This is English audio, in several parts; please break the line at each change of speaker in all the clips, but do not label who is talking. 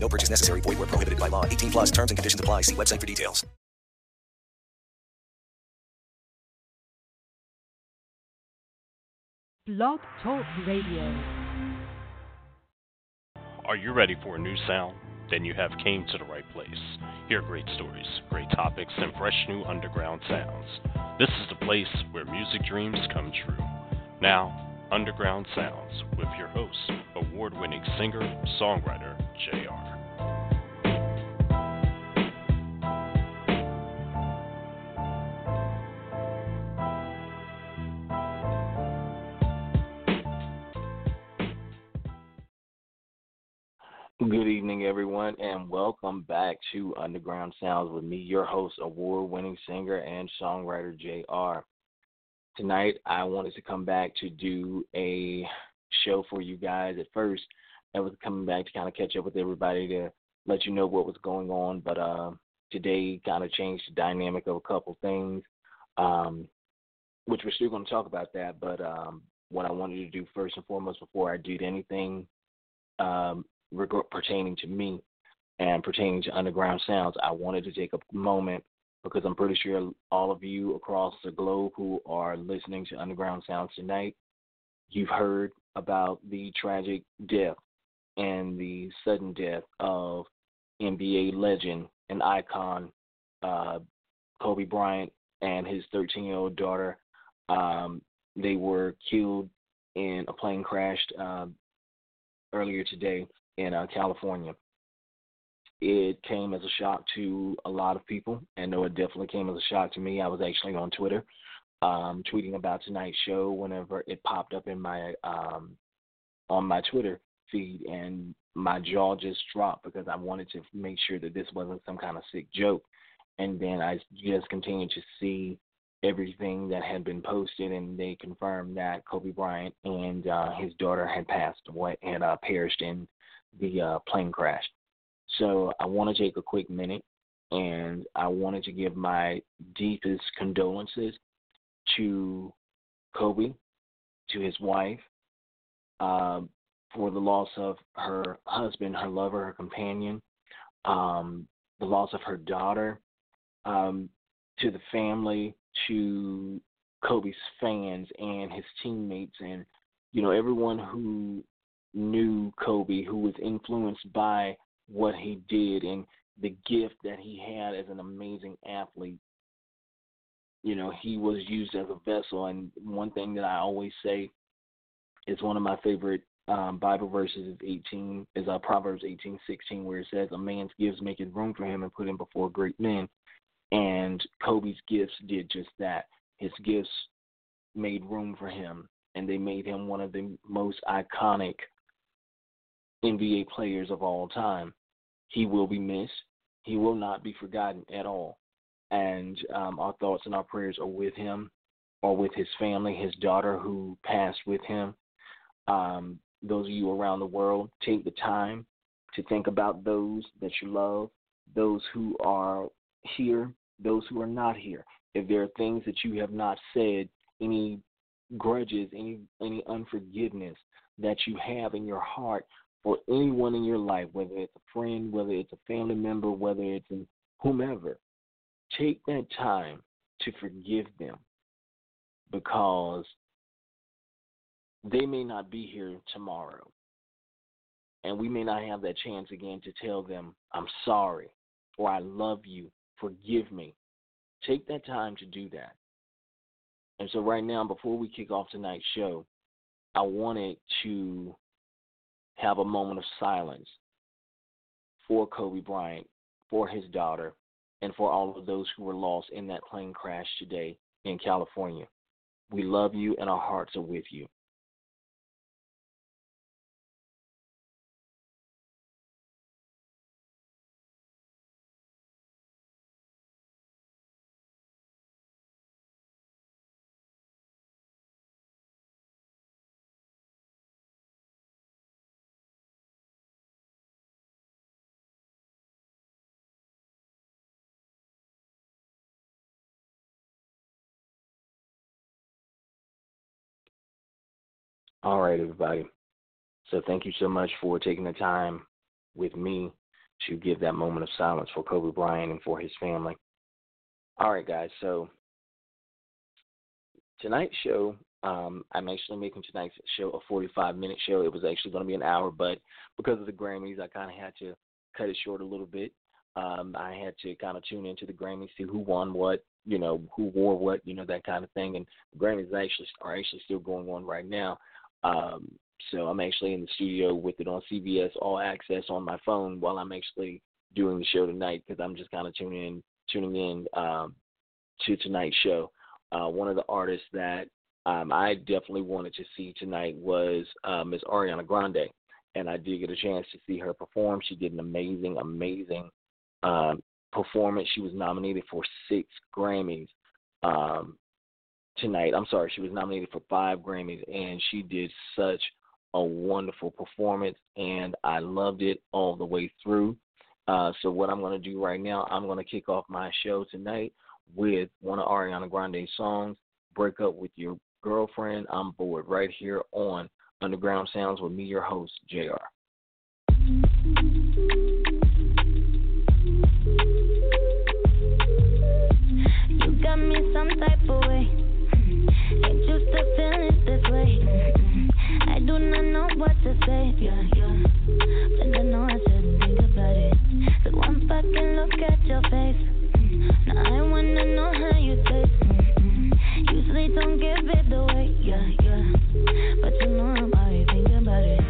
No purchase necessary. Void where prohibited by law. 18 plus terms and conditions apply. See website for details.
Blog Talk Radio.
Are you ready for a new sound? Then you have came to the right place. Hear great stories, great topics, and fresh new underground sounds. This is the place where music dreams come true. Now, Underground Soundz with your host, award winning singer, songwriter, Jay'e R.
Good evening, everyone, and welcome back to Underground Soundz with me, your host, award winning singer and songwriter Jay'e R. Tonight, I wanted to come back to do a show for you guys. At first, I was coming back to kind of catch up with everybody to let you know what was going on, but uh, today kind of changed the dynamic of a couple things, um, which we're still going to talk about that. But um, what I wanted to do first and foremost before I did anything um, reg- pertaining to me and pertaining to underground soundz, I wanted to take a moment because I'm pretty sure all of you across the globe who are listening to underground soundz tonight, you've heard about the tragic death and the sudden death of NBA legend and icon uh, Kobe Bryant and his 13 year old daughter. Um, they were killed in a plane crash uh, earlier today in uh, California. It came as a shock to a lot of people, and no, it definitely came as a shock to me. I was actually on Twitter, um, tweeting about tonight's show whenever it popped up in my um, on my Twitter feed, and my jaw just dropped because I wanted to make sure that this wasn't some kind of sick joke. And then I just continued to see everything that had been posted, and they confirmed that Kobe Bryant and uh, his daughter had passed away, had uh, perished in the uh, plane crash. So I want to take a quick minute and I wanted to give my deepest condolences to Kobe, to his wife, uh, for the loss of her husband, her lover, her companion, um, the loss of her daughter, um, to the family, to Kobe's fans and his teammates, and you know everyone who knew Kobe, who was influenced by what he did and the gift that he had as an amazing athlete. You know, he was used as a vessel. And one thing that I always say is one of my favorite um, Bible verses is 18 is uh, Proverbs 18:16, where it says, "A man's gifts make it room for him and put him before great men." And Kobe's gifts did just that. His gifts made room for him, and they made him one of the most iconic NBA players of all time. He will be missed. He will not be forgotten at all. And um, our thoughts and our prayers are with him or with his family, his daughter who passed with him. Um, those of you around the world, take the time to think about those that you love, those who are here, those who are not here. If there are things that you have not said, any grudges, any any unforgiveness that you have in your heart for anyone in your life, whether it's a friend, whether it's a family member, whether it's whomever, take that time to forgive them because they may not be here tomorrow. And we may not have that chance again to tell them, I'm sorry, or I love you, forgive me. Take that time to do that. And so, right now, before we kick off tonight's show, I wanted to have a moment of silence for Kobe Bryant, for his daughter, and for all of those who were lost in that plane crash today in California. We love you, and our hearts are with you. All right, everybody. So thank you so much for taking the time with me to give that moment of silence for Kobe Bryant and for his family. All right, guys. So tonight's show, um, I'm actually making tonight's show a 45 minute show. It was actually going to be an hour, but because of the Grammys, I kind of had to cut it short a little bit. Um, I had to kind of tune into the Grammys, see who won what, you know, who wore what, you know, that kind of thing. And the Grammys actually are actually still going on right now. Um, so I'm actually in the studio with it on CBS All Access on my phone while I'm actually doing the show tonight because I'm just kind of tuning in, tuning in um, to tonight's show. Uh, one of the artists that um, I definitely wanted to see tonight was uh, Miss Ariana Grande, and I did get a chance to see her perform. She did an amazing, amazing um, performance. She was nominated for six Grammys. Um, tonight. I'm sorry, she was nominated for five Grammys, and she did such a wonderful performance, and I loved it all the way through. Uh, so what I'm going to do right now, I'm going to kick off my show tonight with one of Ariana Grande's songs, "Break Up with Your Girlfriend." I'm bored right here on Underground Soundz with me, your host, Jay'e R.
You got me some type of way. Feeling this way. I do not know what to say. Yeah. But I know I shouldn't think about it. So one fucking look at your face. Now I wanna know how you taste. Usually don't give it away. Yeah, yeah. But you know I'm already thinking about it.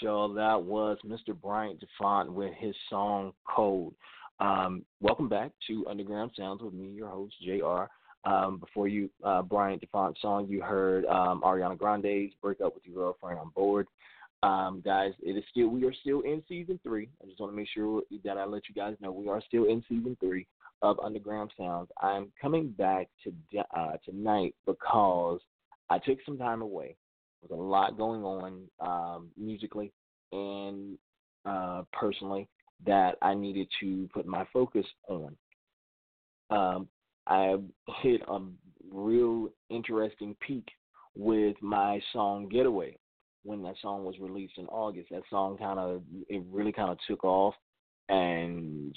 Y'all. That was Mr. Bryant DeFont with his song Cold. Um, welcome back to Underground Soundz with me, your host, Jay'e R. Um, before you, uh, Bryant DeFont song, you heard um, Ariana Grande's Break Up With Your Girlfriend I'm Bored. Um, guys, it is still, we are still in season three. I just want to make sure that I let you guys know we are still in season three of Underground Soundz. I'm coming back to uh, tonight because I took some time away there's a lot going on um, musically and uh, personally that I needed to put my focus on. Um, I hit a real interesting peak with my song Getaway when that song was released in August. That song kind of, it really kind of took off and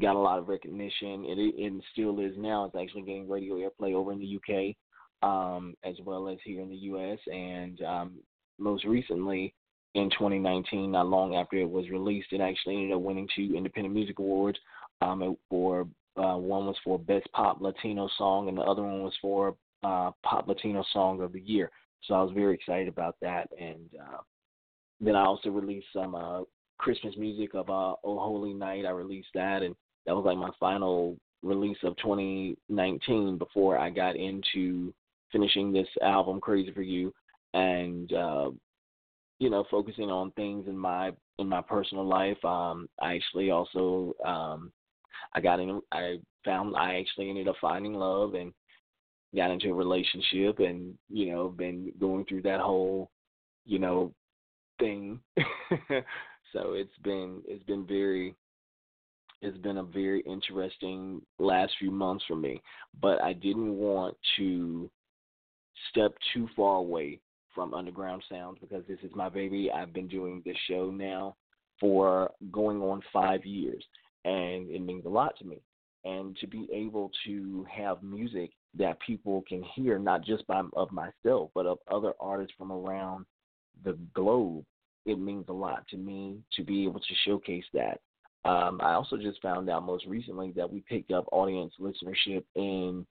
got a lot of recognition. It, it still is now. It's actually getting radio airplay over in the UK um, as well as here in the U.S. And um, most recently, in 2019, not long after it was released, it actually ended up winning two Independent Music Awards. Um, for uh, one was for Best Pop Latino Song, and the other one was for uh, Pop Latino Song of the Year. So I was very excited about that. And uh, then I also released some uh, Christmas music of uh, Oh Holy Night. I released that, and that was like my final release of 2019 before I got into finishing this album, Crazy for You, and uh, you know, focusing on things in my in my personal life. Um, I actually also um, I got in. I found I actually ended up finding love and got into a relationship, and you know, been going through that whole, you know, thing. so it's been it's been very it's been a very interesting last few months for me. But I didn't want to step too far away from underground soundz because this is my baby. I've been doing this show now for going on five years, and it means a lot to me. And to be able to have music that people can hear, not just by of myself, but of other artists from around the globe, it means a lot to me to be able to showcase that. Um, I also just found out most recently that we picked up audience listenership in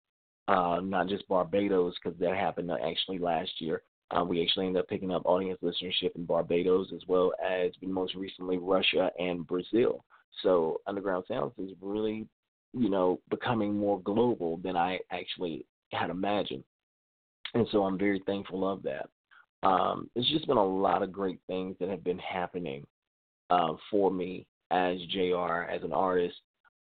uh, not just Barbados, because that happened actually last year. Uh, we actually ended up picking up audience listenership in Barbados as well as most recently Russia and Brazil. So Underground Soundz is really, you know, becoming more global than I actually had imagined. And so I'm very thankful of that. Um, it's just been a lot of great things that have been happening uh, for me as Jay'e R., as an artist.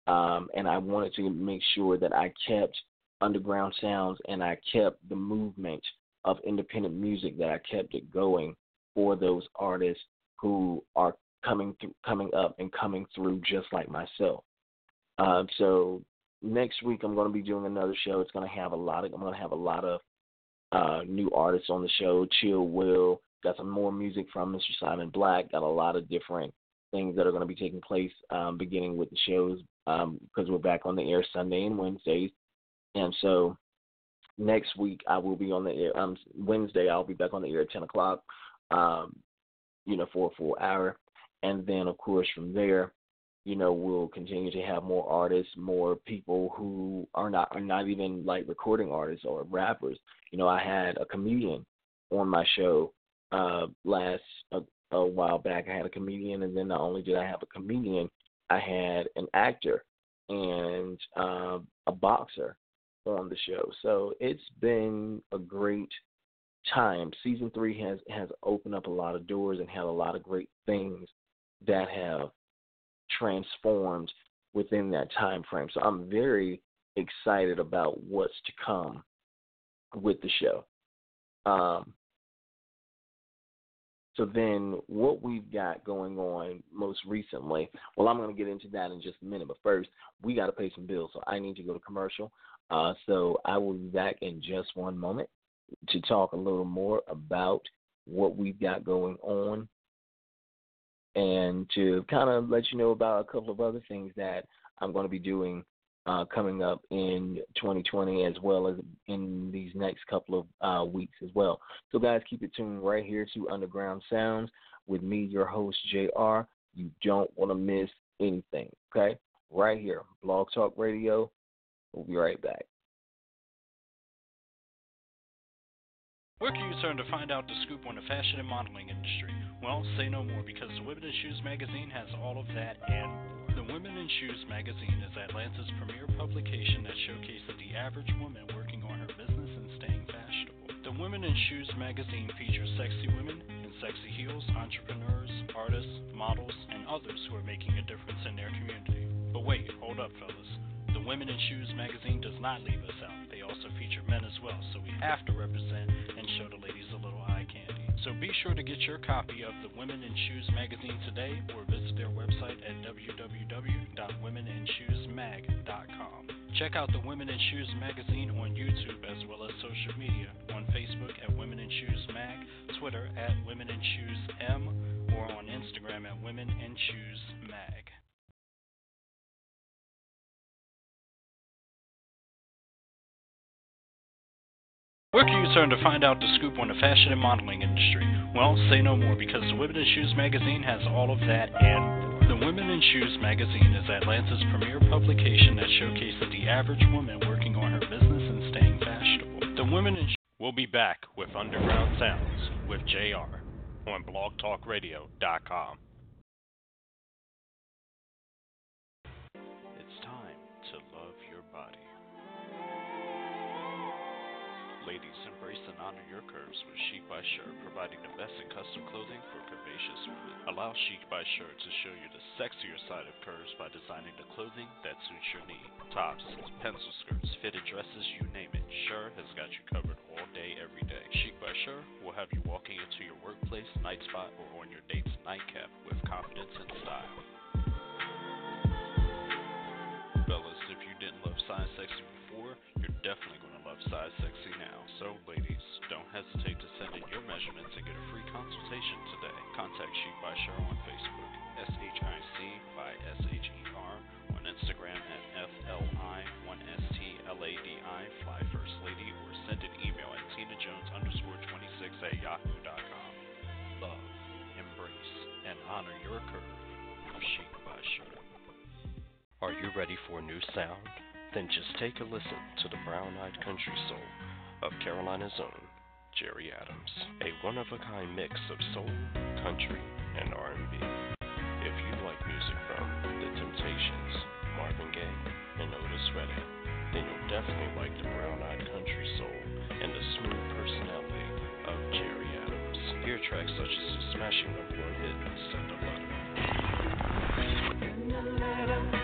Um, and I wanted to make sure that I kept underground soundz and I kept the movement of independent music that I kept it going for those artists who are coming through, coming up and coming through just like myself. Uh, so next week I'm going to be doing another show. It's going to have a lot of I'm going to have a lot of uh, new artists on the show. Chill Will got some more music from Mr. Simon Black. Got a lot of different things that are going to be taking place um, beginning with the shows because um, we're back on the air Sunday and Wednesdays. And so next week I will be on the air. Um, Wednesday I'll be back on the air at ten o'clock. Um, you know, for a full hour, and then of course from there, you know, we'll continue to have more artists, more people who are not are not even like recording artists or rappers. You know, I had a comedian on my show uh, last a, a while back. I had a comedian, and then not only did I have a comedian, I had an actor and uh, a boxer on the show. So it's been a great time. Season three has has opened up a lot of doors and had a lot of great things that have transformed within that time frame. So I'm very excited about what's to come with the show. Um, so then, what we've got going on most recently, well, I'm going to get into that in just a minute. But first, we got to pay some bills, so I need to go to commercial. Uh, so I will be back in just one moment to talk a little more about what we've got going on and to kind of let you know about a couple of other things that I'm going to be doing uh, coming up in 2020 as well as in these next couple of uh, weeks as well. So, guys, keep it tuned right here to Underground Soundz with me, your host, Jay'e R. You don't want to miss anything. Okay? Right here, Blog Talk Radio. We'll be right back.
Where can you turn to find out the scoop on the fashion and modeling industry? Well, say no more because the Women in Shoes magazine has all of that and more. The Women in Shoes magazine is Atlanta's premier publication that showcases the average woman working on her business and staying fashionable. The Women in Shoes magazine features sexy women in sexy heels, entrepreneurs, artists, models, and others who are making a difference in their community. But wait, hold up, fellas. The Women in Shoes magazine does not leave us out. They also feature men as well, so we have to represent and show the ladies a little eye candy. So be sure to get your copy of the Women in Shoes magazine today or visit their website at www.womeninshoesmag.com. Check out the Women in Shoes magazine on YouTube as well as social media on Facebook at Women in Shoes Mag, Twitter at Women in Shoes M, or on Instagram at Women in Shoes Mag. Where can you turn to find out the scoop on the fashion and modeling industry? Well, say no more because the Women in Shoes magazine has all of that and more. The Women in Shoes magazine is Atlanta's premier publication that showcases the average woman working on her business and staying fashionable. The Women in Shoes will be back with Underground Soundz with Jay'e R. on blogtalkradio.com. And honor your curves with Chic by Shirt, providing the best in custom clothing for curvaceous women. Allow Chic by Shirt to show you the sexier side of curves by designing the clothing that suits your need. Tops, pencil skirts, fitted dresses, you name it. Shirt has got you covered all day, every day. Chic by Shirt will have you walking into your workplace, night spot, or on your date's nightcap with confidence and style. Size sexy before, you're definitely going to love size sexy now. So, ladies, don't hesitate to send in your measurements and get a free consultation today. Contact Chic by Cheryl on Facebook, S H I C by S H E R, on Instagram at FLI1STLADI, Fly First Lady, or send an email at Tina Jones underscore 26 at yahoo.com. Love, embrace, and honor your curve Chic by Cheryl. Are you ready for a new sound? Then just take a listen to the brown-eyed country soul of Carolina's own Jerry Adams, a one-of-a-kind mix of soul, country, and R&B. If you like music from The Temptations, Marvin Gaye, and Otis Redding, then you'll definitely like the brown-eyed country soul and the smooth personality of Jerry Adams. Hear tracks such as the smashing number one hit "Send a Letter."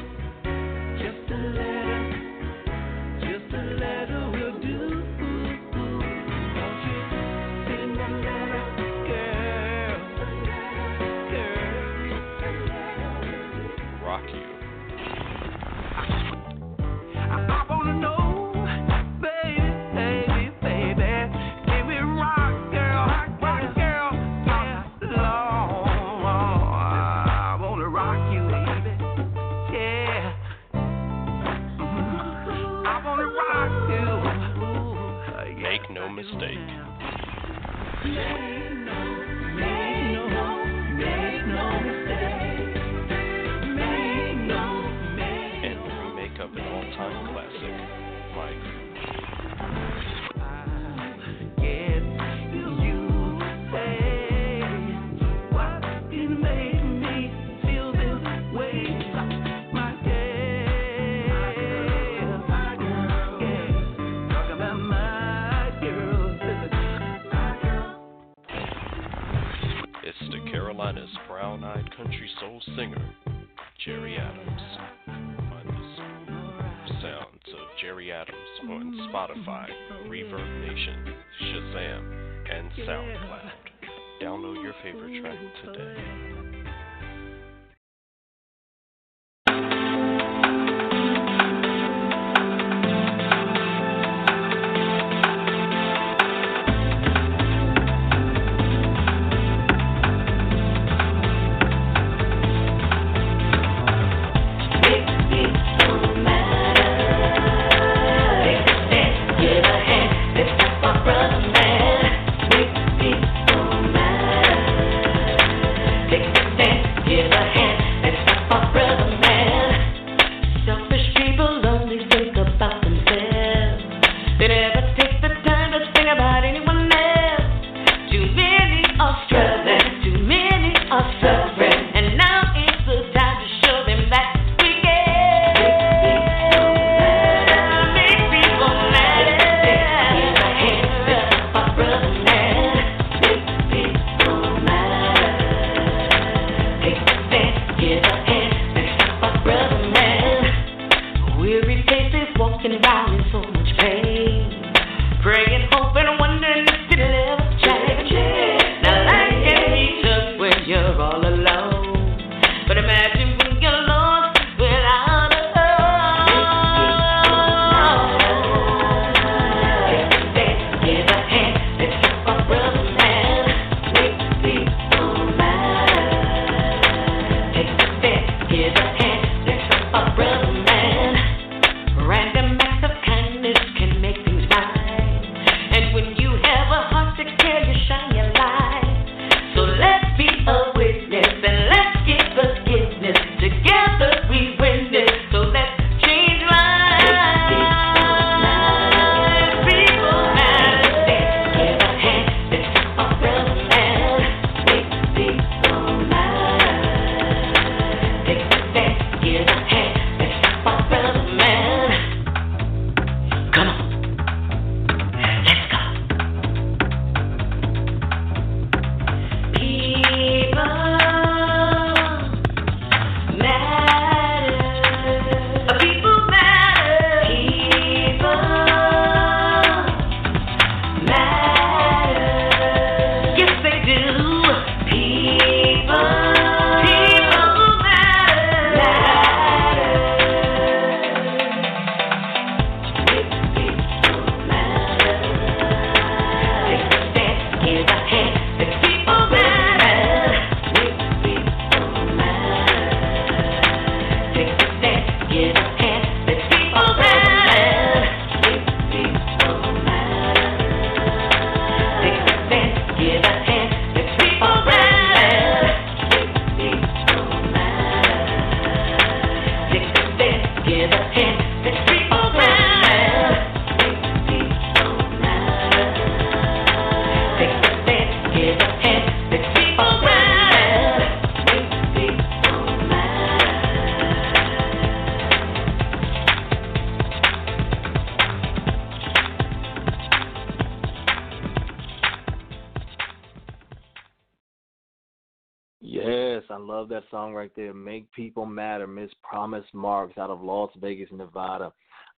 Love that song right there. Make People Matter, Miss Promise Marks out of Las Vegas, Nevada.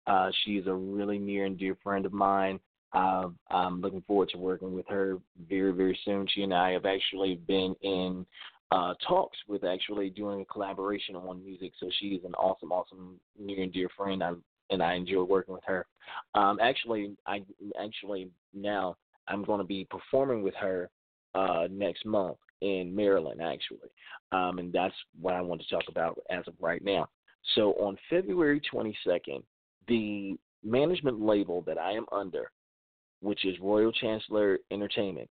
Uh, she's a really near and dear friend of mine. Uh, I'm looking forward to working with her very, very soon. She and I have actually been in uh, talks with actually doing a collaboration on music. So she is an awesome, awesome near and dear friend. I and I enjoy working with her. Um, actually, I actually now I'm going to be performing with her uh, next month in Maryland, actually. Um, and that's what I want to talk about as of right now. So on February 22nd, the management label that I am under, which is Royal Chancellor Entertainment,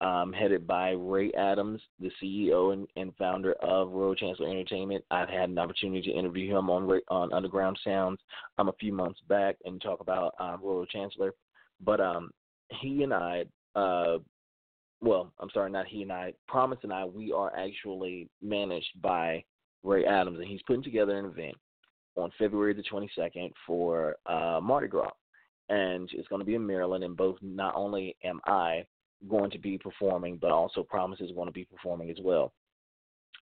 um, headed by Ray Adams, the CEO and, and founder of Royal Chancellor Entertainment. I've had an opportunity to interview him on on Underground Soundz um, a few months back and talk about um, Royal Chancellor. But um, he and I, uh, well, I'm sorry, not he and I, Promise and I, we are actually managed by Ray Adams, and he's putting together an event on February the 22nd for uh, Mardi Gras. And it's going to be in Maryland, and both not only am I going to be performing, but also Promise is going to be performing as well.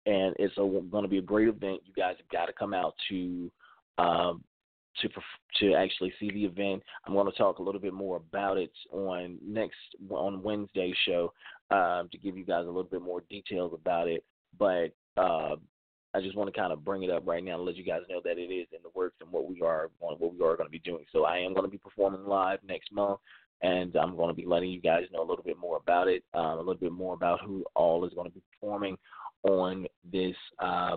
And it's a, going to be a great event. You guys have got to come out to um, to to actually see the event. I'm going to talk a little bit more about it on next on Wednesday's show um, to give you guys a little bit more details about it. But uh, I just want to kind of bring it up right now and let you guys know that it is in the works and what we are what we are going to be doing. So I am going to be performing live next month, and I'm going to be letting you guys know a little bit more about it, um, a little bit more about who all is going to be performing on this uh,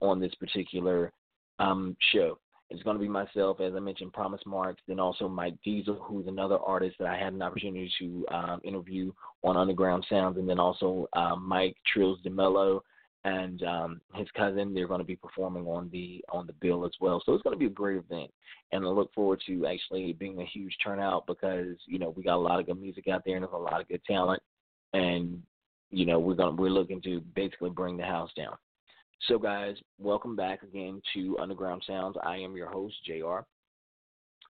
on this particular um, show. It's going to be myself, as I mentioned, Promise Marks, then also Mike Diesel, who's another artist that I had an opportunity to um, interview on Underground Soundz, and then also um, Mike Trills DeMello and um, his cousin. They're going to be performing on the on the bill as well. So it's going to be a great event, and I look forward to actually being a huge turnout because you know we got a lot of good music out there, and there's a lot of good talent, and you know we're going to we're looking to basically bring the house down. So, guys, welcome back again to Underground Soundz. I am your host, Jay'e R.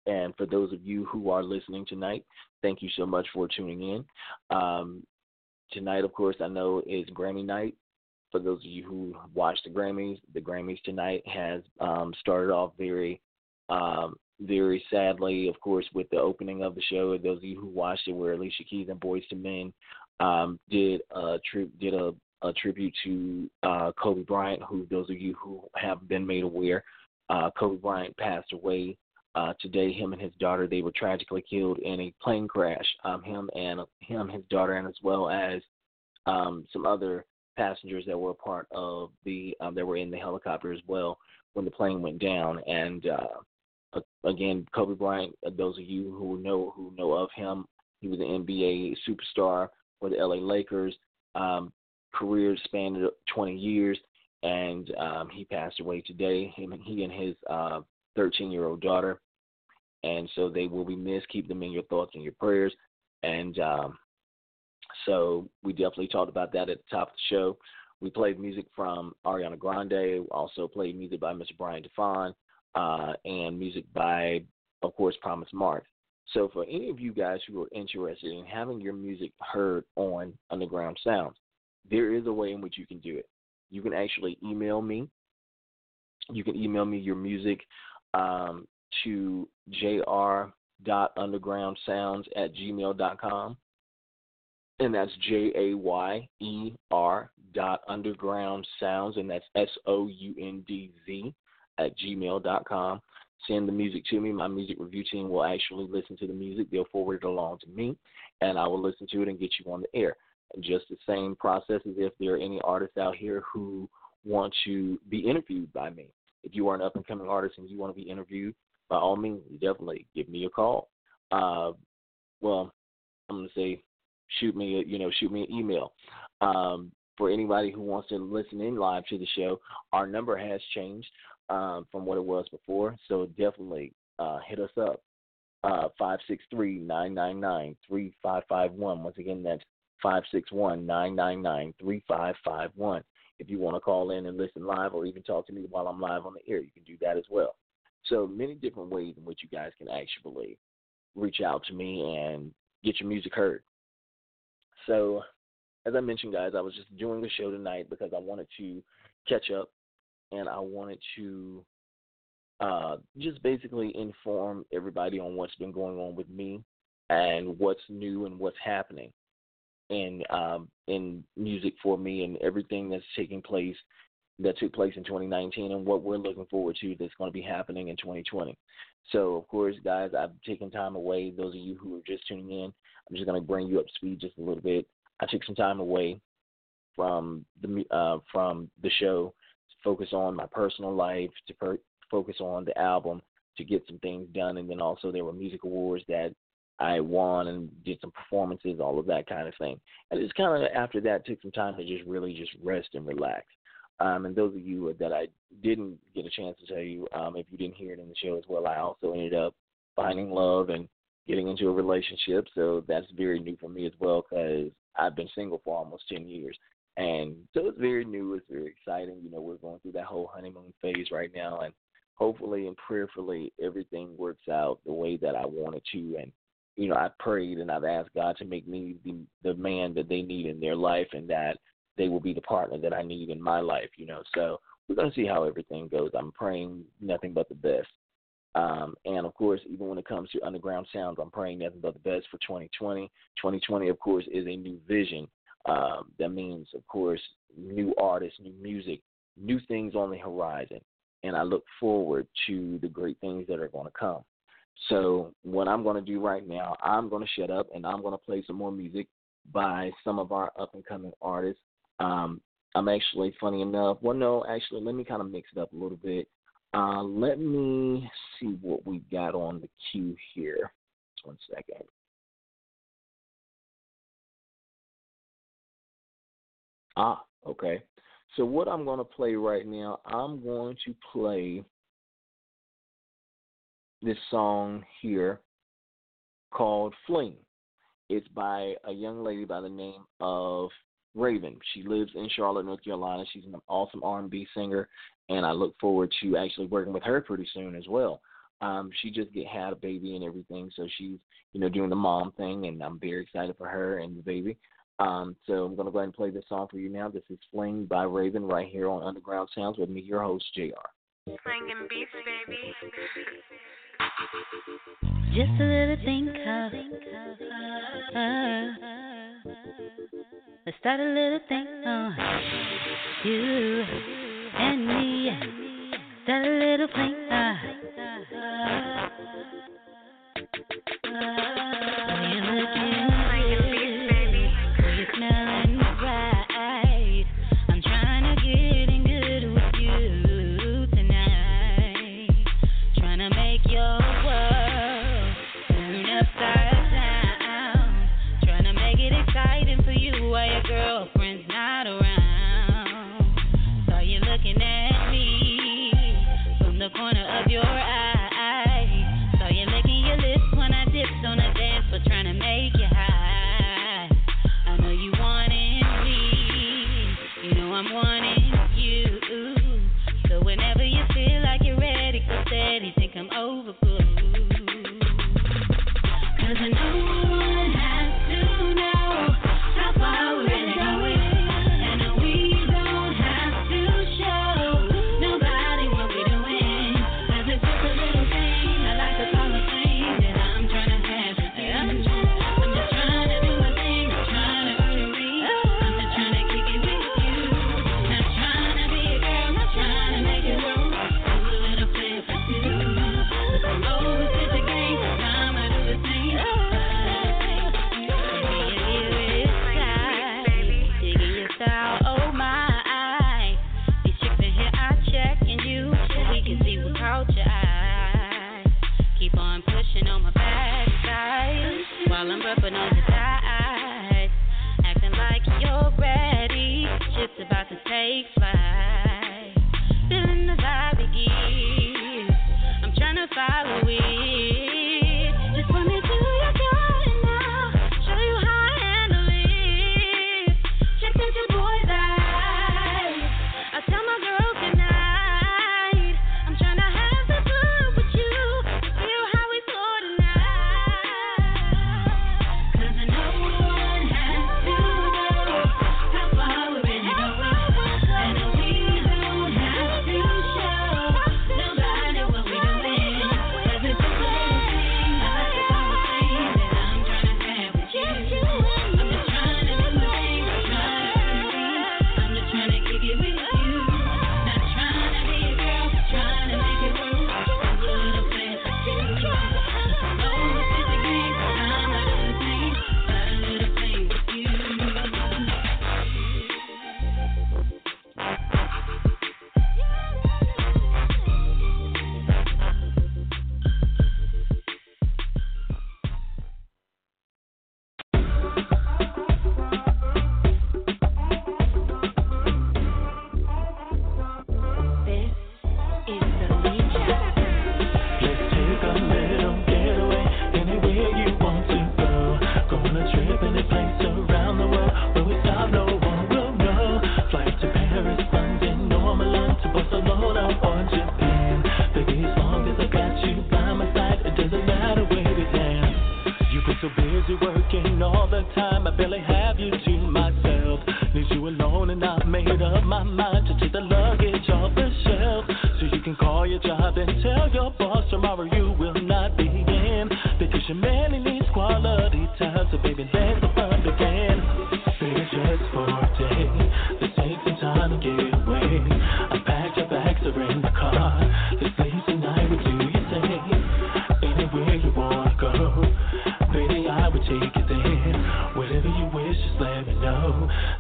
And for those of you who are listening tonight, thank you so much for tuning in. Um, tonight, of course, I know is Grammy night. For those of you who watch the Grammys, the Grammys tonight has um, started off very, um, very sadly, of course, with the opening of the show, those of you who watched it, where Alicia Keys and Boyz II Men um, did a tri- did a, a tribute to uh, Kobe Bryant. Who those of you who have been made aware, uh, Kobe Bryant passed away uh, today. Him and his daughter they were tragically killed in a plane crash. Um, him and him, his daughter, and as well as um, some other passengers that were part of the um, that were in the helicopter as well when the plane went down. And uh, again, Kobe Bryant. uh, Those of you who know who know of him, he was an NBA superstar for the LA Lakers. Um, career spanned 20 years, and um, he passed away today. Him, he and his uh, 13-year-old daughter, and so they will be missed. Keep them in your thoughts and your prayers. And um, so we definitely talked about that at the top of the show. We played music from Ariana Grande. Also played music by Mr. Brian DeFon, uh, and music by, of course, Promise Mark. So for any of you guys who are interested in having your music heard on Underground Soundz, there is a way in which you can do it. You can actually email me. You can email me your music um, to jayer.undergroundsoundz at gmail.com. And that's J A Y E R dot underground soundz, and that's S O U N D Z at gmail.com. Send the music to me. My music review team will actually listen to the music. They'll forward it along to me, and I will listen to it and get you on the air. Just the same process as if there are any artists out here who want to be interviewed by me. If you are an up and coming artist and you want to be interviewed, by all means, definitely give me a call. Uh, well, I'm to say shoot me, a, you know, shoot me an email. Um, for anybody who wants to listen in live to the show, our number has changed um, from what it was before, so definitely uh, hit us up. Uh, five six three nine nine nine three five five one. Once again, that's five six one nine nine nine three five five one. If you want to call in and listen live, or even talk to me while I'm live on the air, you can do that as well. So many different ways in which you guys can actually reach out to me and get your music heard. So, as I mentioned, guys, I was just doing the show tonight because I wanted to catch up and I wanted to uh, just basically inform everybody on what's been going on with me and what's new and what's happening in um, in music for me and everything that's taking place that took place in 2019 and what we're looking forward to that's going to be happening in 2020. So, of course, guys, I've taken time away. Those of you who are just tuning in, I'm just going to bring you up to speed just a little bit. I took some time away from the uh, from the show to focus on my personal life, to per- focus on the album, to get some things done, and then also there were music awards that I won and did some performances, all of that kind of thing. And it's kind of after that took some time to just really just rest and relax. Um, and those of you that I didn't get a chance to tell you, um, if you didn't hear it in the show as well, I also ended up finding love and getting into a relationship. So that's very new for me as well because I've been single for almost 10 years. And so it's very new. It's very exciting. You know, we're going through that whole honeymoon phase right now. And hopefully and prayerfully, everything works out the way that I want it to. And, you know, I prayed and I've asked God to make me the, the man that they need in their life and that they will be the partner that I need in my life, you know. So we're going to see how everything goes. I'm praying nothing but the best. Um, and of course, even when it comes to Underground Soundz, I'm praying nothing but the best for 2020. 2020, of course, is a new vision. Um, that means, of course, new artists, new music, new things on the horizon. And I look forward to the great things that are going to come. So, what I'm going to do right now, I'm going to shut up and I'm going to play some more music by some of our up and coming artists. Um, I'm actually, funny enough, well, no, actually, let me kind of mix it up a little bit. Uh, let me see what we got on the queue here. Just one second. Ah, okay. So what I'm going to play right now, I'm going to play this song here called Fling. It's by a young lady by the name of Raven. She lives in Charlotte, North Carolina. She's an awesome R&B singer, and I look forward to actually working with her pretty soon as well. Um, she just get, had a baby and everything, so she's you know doing the mom thing, and I'm very excited for her and the baby. Um, so I'm gonna go ahead and play this song for you now. This is Fling by Raven right here on Underground Soundz with me, your host Jay'e
R. Slinging beats, baby.
Just a little thinker. Let's start a little thing on you and me. Start a little thing.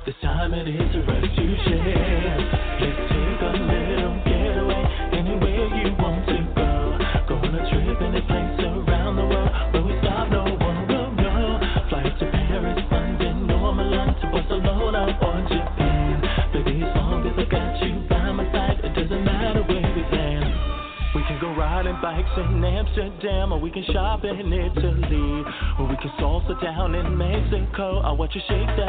This
time it is to share. Take a little getaway anywhere you want to go. On a trip any place around the world where we stop, no one will know. Fly to Paris, London, Barcelona or Japan. Baby, as long as I got you by my side, it doesn't matter where we land. We can go riding bikes in Amsterdam, or we can shop in Italy, or we can salsa down in Mexico. I watch you shake that.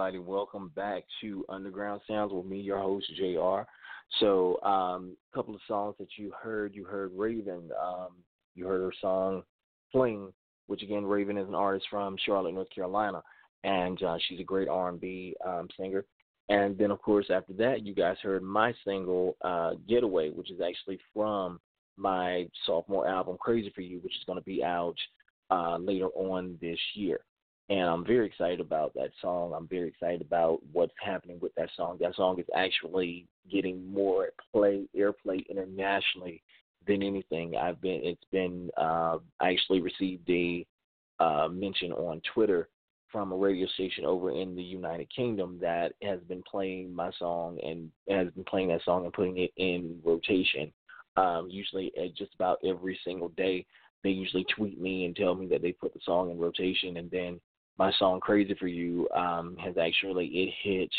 Everybody. Welcome back to Underground Soundz with me, your host, Jay'e R. So, um, a couple of songs that you heard. You heard Raven. Um, you heard her song Fling, which again, Raven is an artist from Charlotte, North Carolina, and uh, she's a great R&B um, singer. And then, of course, after that, you guys heard my single uh, Getaway, which is actually from my sophomore album, Crazy for You, which is going to be out uh, later on this year and I'm very excited about that song. I'm very excited about what's happening with that song. That song is actually getting more play, airplay internationally than anything. I've been, it's been, uh, I actually received a uh, mention on Twitter from a radio station over in the United Kingdom that has been playing my song and has been playing that song and putting it in rotation. Um, usually, at just about every single day, they usually tweet me and tell me that they put the song in rotation, and then my song "Crazy for You" um, has actually it hit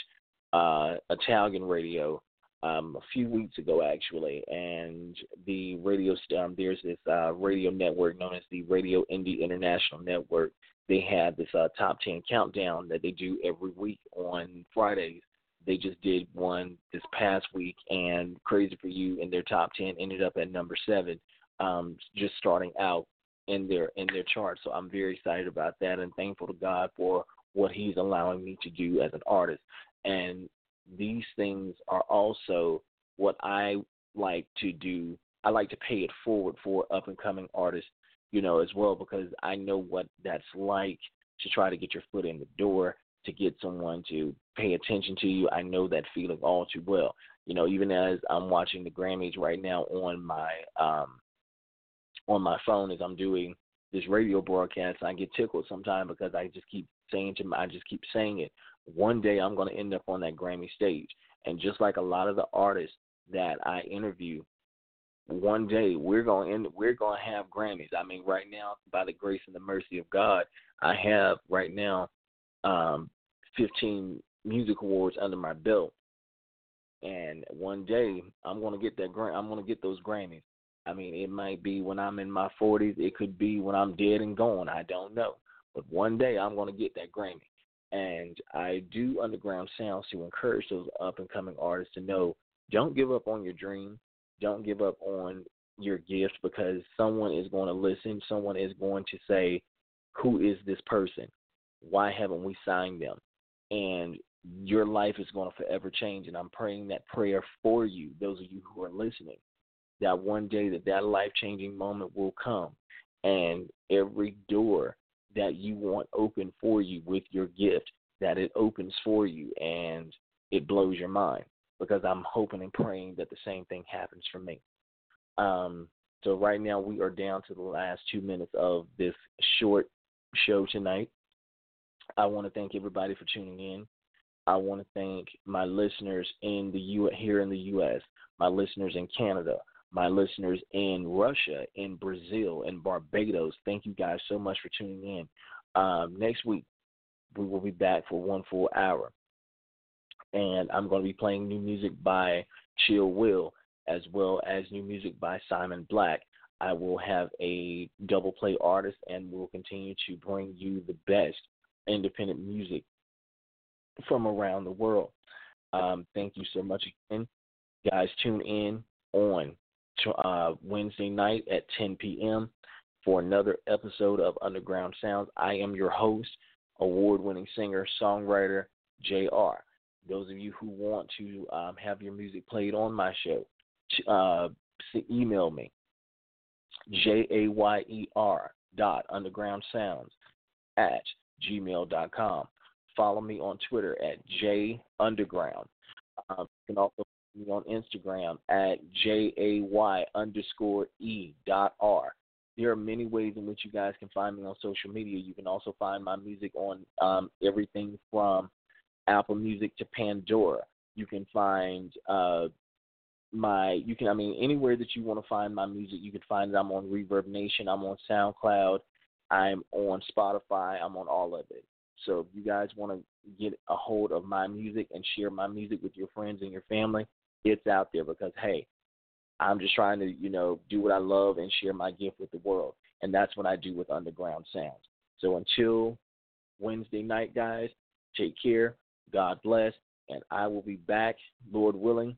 uh, Italian radio um, a few weeks ago, actually, and the radio um, there's this uh, radio network known as the Radio Indie International Network. They have this uh, top ten countdown that they do every week on Fridays. They just did one this past week, and "Crazy for You" in their top ten ended up at number seven, um, just starting out in their in their charts. So I'm very excited about that and thankful to God for what He's allowing me to do as an artist. And these things are also what I like to do. I like to pay it forward for up and coming artists, you know, as well because I know what that's like to try to get your foot in the door, to get someone to pay attention to you. I know that feeling all too well. You know, even as I'm watching the Grammys right now on my um on my phone as I'm doing this radio broadcast. I get tickled sometimes because I just keep saying to my, I just keep saying it. One day I'm going to end up on that Grammy stage, and just like a lot of the artists that I interview, one day we're going to end, we're going to have Grammys. I mean, right now, by the grace and the mercy of God, I have right now um, 15 music awards under my belt, and one day I'm going to get that I'm going to get those Grammys. I mean, it might be when I'm in my 40s. It could be when I'm dead and gone. I don't know. But one day I'm going to get that Grammy. And I do Underground Soundz to encourage those up and coming artists to know don't give up on your dream. Don't give up on your gift because someone is going to listen. Someone is going to say, Who is this person? Why haven't we signed them? And your life is going to forever change. And I'm praying that prayer for you, those of you who are listening that one day that that life changing moment will come and every door that you want open for you with your gift that it opens for you and it blows your mind because I'm hoping and praying that the same thing happens for me. Um, so right now we are down to the last two minutes of this short show tonight. I want to thank everybody for tuning in. I want to thank my listeners in the U here in the U.S., my listeners in Canada, my listeners in Russia, in Brazil, in Barbados. Thank you guys so much for tuning in. Um, next week we will be back for one full hour, and I'm going to be playing new music by Chill Will as well as new music by Simon Black. I will have a double play artist, and we'll continue to bring you the best independent music from around the world. Um, thank you so much again. Guys, tune in on uh, Wednesday night at 10 p.m. for another episode of Underground Soundz. I am your host, award winning singer, songwriter, Jay'e R. Those of you who want to um, have your music played on my show, uh, email me, J A Y E R dot underground soundz at gmail.com. Follow me on Twitter at J Underground. Um, you can also me on Instagram at J A Y underscore E dot R. There are many ways in which you guys can find me on social media. You can also find my music on um, everything from Apple Music to Pandora. You can find uh, my you can I mean anywhere that you want to find my music, you can find it. I'm on ReverbNation, I'm on SoundCloud, I'm on Spotify, I'm on all of it. So if you guys want to get a hold of my music and share my music with your friends and your family, it's out there because hey, I'm just trying to, you know, do what I love and share my gift with the world. And that's what I do with Underground Soundz. So until Wednesday night, guys, take care. God bless. And I will be back, Lord willing,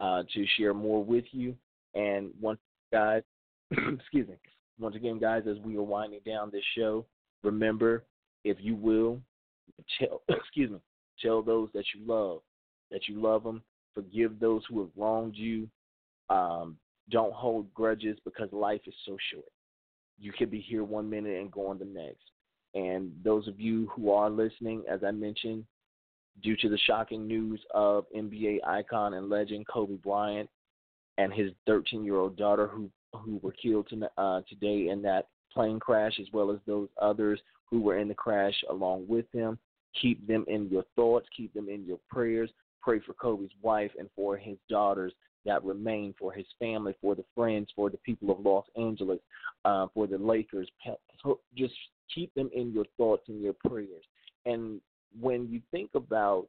uh, to share more with you. And once, guys, excuse me, once again, guys, as we are winding down this show, remember, if you will, tell, excuse me, tell those that you love that you love them. Forgive those who have wronged you. Um, don't hold grudges because life is so short. You could be here one minute and gone the next. And those of you who are listening, as I mentioned, due to the shocking news of NBA icon and legend Kobe Bryant and his 13-year-old daughter who who were killed to, uh, today in that plane crash, as well as those others who were in the crash along with him. Keep them in your thoughts. Keep them in your prayers. Pray for Kobe's wife and for his daughters that remain, for his family, for the friends, for the people of Los Angeles, uh, for the Lakers. Just keep them in your thoughts and your prayers. And when you think about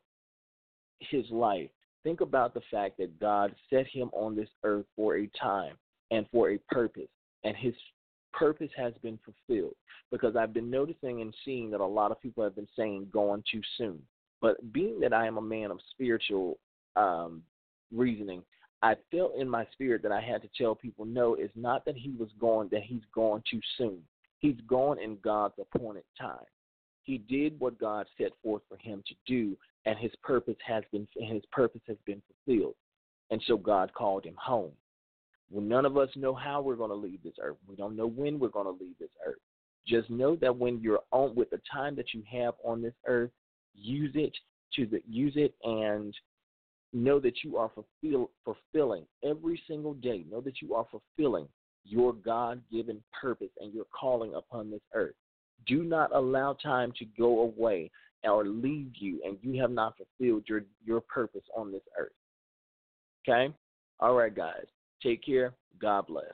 his life, think about the fact that God set him on this earth for a time and for a purpose, and his purpose has been fulfilled. Because I've been noticing and seeing that a lot of people have been saying gone too soon. But being that I am a man of spiritual um, reasoning, I felt in my spirit that I had to tell people no, it's not that he was gone, that he's gone too soon. He's gone in God's appointed time. He did what God set forth for him to do, and his purpose has been his purpose has been fulfilled. And so God called him home. Well, none of us know how we're going to leave this earth. We don't know when we're going to leave this earth. Just know that when you're on with the time that you have on this earth, use it to the, use it and know that you are fulfill, fulfilling every single day. Know that you are fulfilling your God-given purpose and your calling upon this earth. Do not allow time to go away or leave you and you have not fulfilled your your purpose on this earth. Okay? All right, guys. Take care. God bless.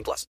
18 plus.